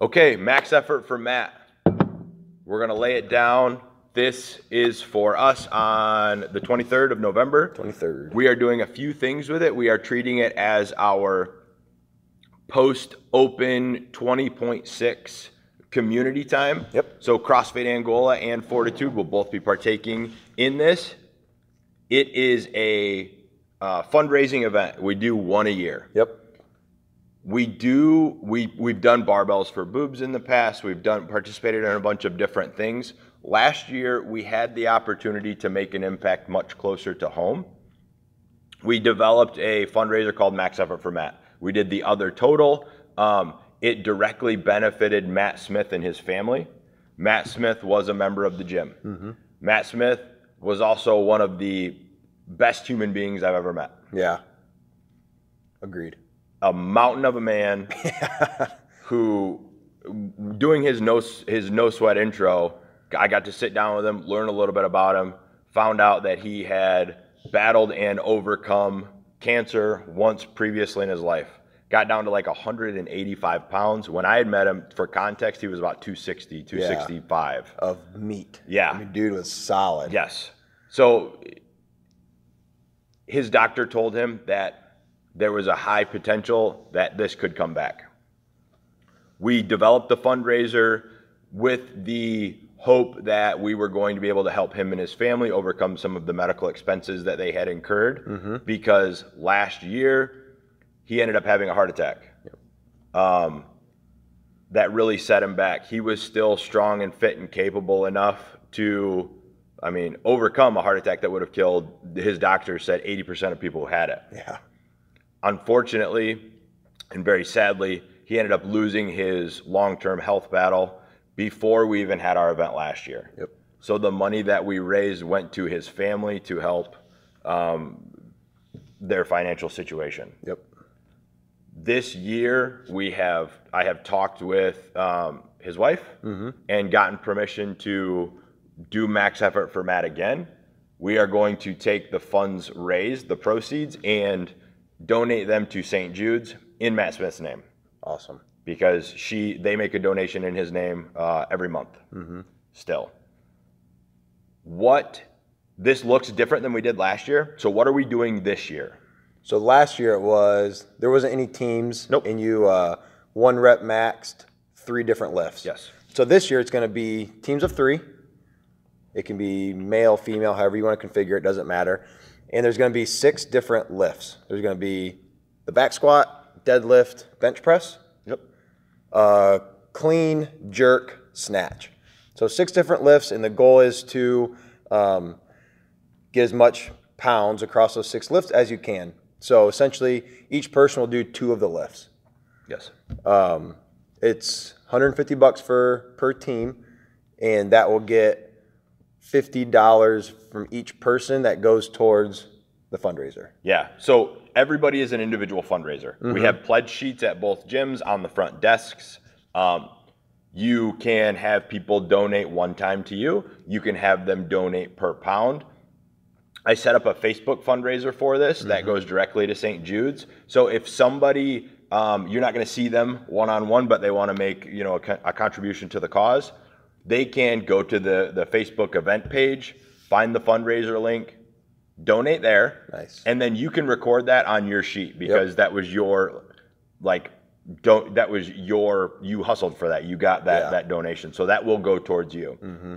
Okay, max effort for Matt. We're gonna lay it down. This is for us on the 23rd of November. 23rd. We are doing a few things with it. We are treating it as our post open 20.6 community time. Yep. So CrossFit Angola and Fortitude will both be partaking in this. It is a uh, fundraising event. We do one a year. Yep. We do we we've done barbells for boobs in the past. We've done participated in a bunch of different things. Last year we had the opportunity to make an impact much closer to home. We developed a fundraiser called Max Effort for Matt. We did the other total. Um, it directly benefited Matt Smith and his family. Matt Smith was a member of the gym. Matt Smith was also one of the best human beings I've ever met. Yeah. Agreed. A mountain of a man who doing his no his no sweat intro i got to sit down with him learn a little bit about him found out that he had battled and overcome cancer once previously in his life got down to like 185 pounds when i had met him for context he was about 260 265 Of meat. Yeah. I mean, dude was solid. Yes. So his doctor told him that there was a high potential that this could come back. We developed the fundraiser with the hope that we were going to be able to help him and his family overcome some of the medical expenses that they had incurred because last year he ended up having a heart attack. Um, that really set him back. He was still strong and fit and capable enough to, I mean, overcome a heart attack that would have killed. His doctor said 80% of people who had it. Yeah. Unfortunately, and very sadly, he ended up losing his long-term health battle before we even had our event last year. Yep. So the money that we raised went to his family to help um, their financial situation Yep. this year we have i have talked with um, his wife and gotten permission to do max effort for matt again we are going to take the funds raised the proceeds and donate them to st jude's in matt smith's name Awesome. because she they make a donation in his name uh, every month still what this looks different than we did last year so what are we doing this year So last year it was there wasn't any teams. Nope. And you uh, one rep maxed, three different lifts. Yes. So this year it's going to be teams of three. It can be male, female, however you want to configure it. Doesn't matter. And there's going to be six different lifts. There's going to be the back squat, deadlift, bench press, yep uh, clean, jerk, snatch. So six different lifts, and the goal is to um, get as much pounds across those six lifts as you can. So essentially, each person will do two of the lifts. yes It's 150 bucks for per team, and that will get fifty dollars from each person that goes towards the fundraiser. Yeah. So everybody is an individual fundraiser. We have pledge sheets at both gyms on the front desks. Um, you can have people donate one time to you. You can have them donate per pound. I set up a Facebook fundraiser for this that goes directly to St. Jude's. So if somebody, um, you're not going to see them one on one, but they want to make you know a, a contribution to the cause, they can go to the the Facebook event page, find the fundraiser link, donate there, Nice. and then you can record that on your sheet because that was your like don't that was your you hustled for that you got that Yeah. that donation so that will go towards you mm-hmm.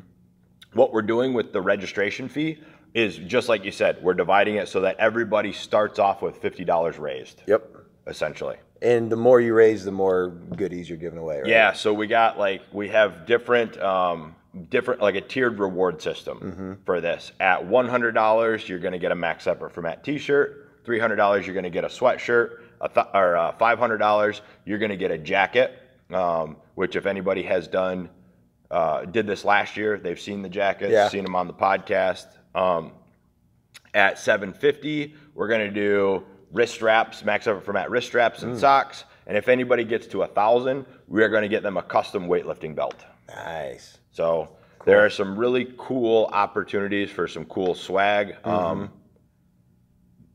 what we're doing with the registration fee is just like you said we're dividing it so that everybody starts off with $50 raised Yep. Essentially And the more you raise, the more goodies you're giving away. Right? yeah so we got like we have different um different like a tiered reward system for this at $100 you're going to get a max effort for matt t-shirt $300 you're going to get a sweatshirt a th- or uh, $500 you're going to get a jacket um, which if anybody has done uh, did this last year they've seen the jackets Yeah. seen them on the podcast um, at 750 we're going to do wrist straps max effort for matt wrist straps and socks and if anybody gets to a thousand we are going to get them a custom weightlifting belt Nice. so there are some really cool opportunities for some cool swag um,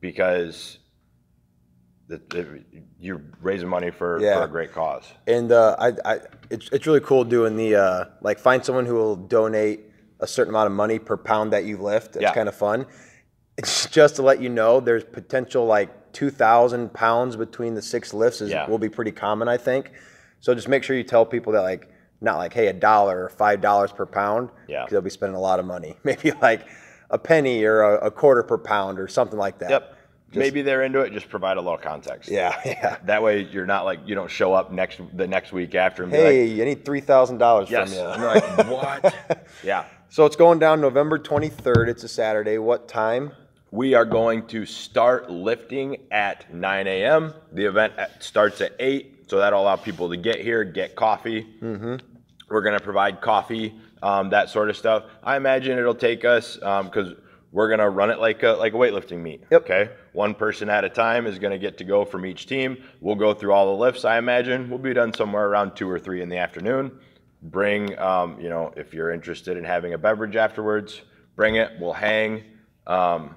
because the, the, you're raising money for, Yeah. for a great cause And uh, I, I, it's, it's really cool doing the uh, like find someone who will donate a certain amount of money per pound that you lift. It's Yeah. kind of fun. It's just to let you know there's potential like 2,000 pounds between the six lifts is Yeah. will be pretty common, I think. So just make sure you tell people that like not like hey a dollar or five dollars per pound. Yeah. 'cause they'll be spending a lot of money. Maybe like a penny or a, a quarter per pound or something like that. Yep. Maybe they're into it. Just provide a little context. Yeah, yeah. That way you're not like you don't show up next the next week after and be Hey, like, you need three thousand dollars yes. from you. And they're like, what? yeah. So it's going down November 23rd. It's a Saturday. What time? We are going to start lifting at 9 a.m. The event starts at 8, so that'll allow people to get here, get coffee. Mm-hmm. We're going to provide coffee, um, that sort of stuff. I imagine it'll take us because we're going to run it like a like a weightlifting meet. Yep. Okay. One person at a time is going to get to go from each team. We'll go through all the lifts. I imagine we'll be done somewhere around two or three in the afternoon. Bring, um, you know, if you're interested in having a beverage afterwards, bring it. We'll hang. Um,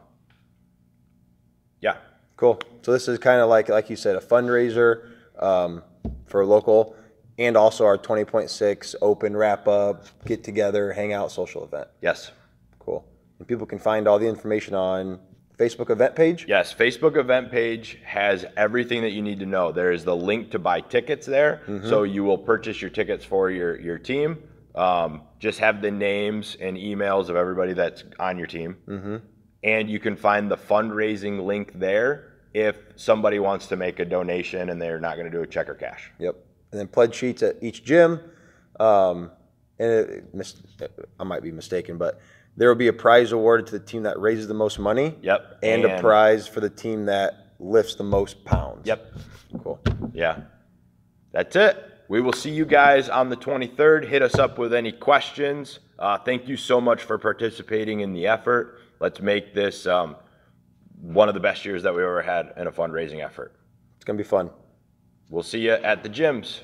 yeah. Cool. So this is kind of like, like you said, a fundraiser um, for local, and also our 20.6 open wrap up, get together, hang out, social event. Yes. Cool. And people can find all the information on Facebook event page. Yes. Facebook event page has everything that you need to know. There is the link to buy tickets there, so you will purchase your tickets for your your team. Um, just have the names and emails of everybody that's on your team, mm-hmm. And you can find the fundraising link there if somebody wants to make a donation and they're not going to do a check or cash. Yep. And then pledge sheets at each gym. Um, and it, mis- I might be mistaken, but there will be a prize awarded to the team that raises the most money. Yep. And, a prize for the team that lifts the most pounds. Yep. Cool. Yeah. That's it. We will see you guys on the 23rd. Hit us up with any questions. Uh, thank you so much for participating in the effort. Let's make this um, one of the best years that we ever had in a fundraising effort. It's going to be fun. We'll see you at the gyms.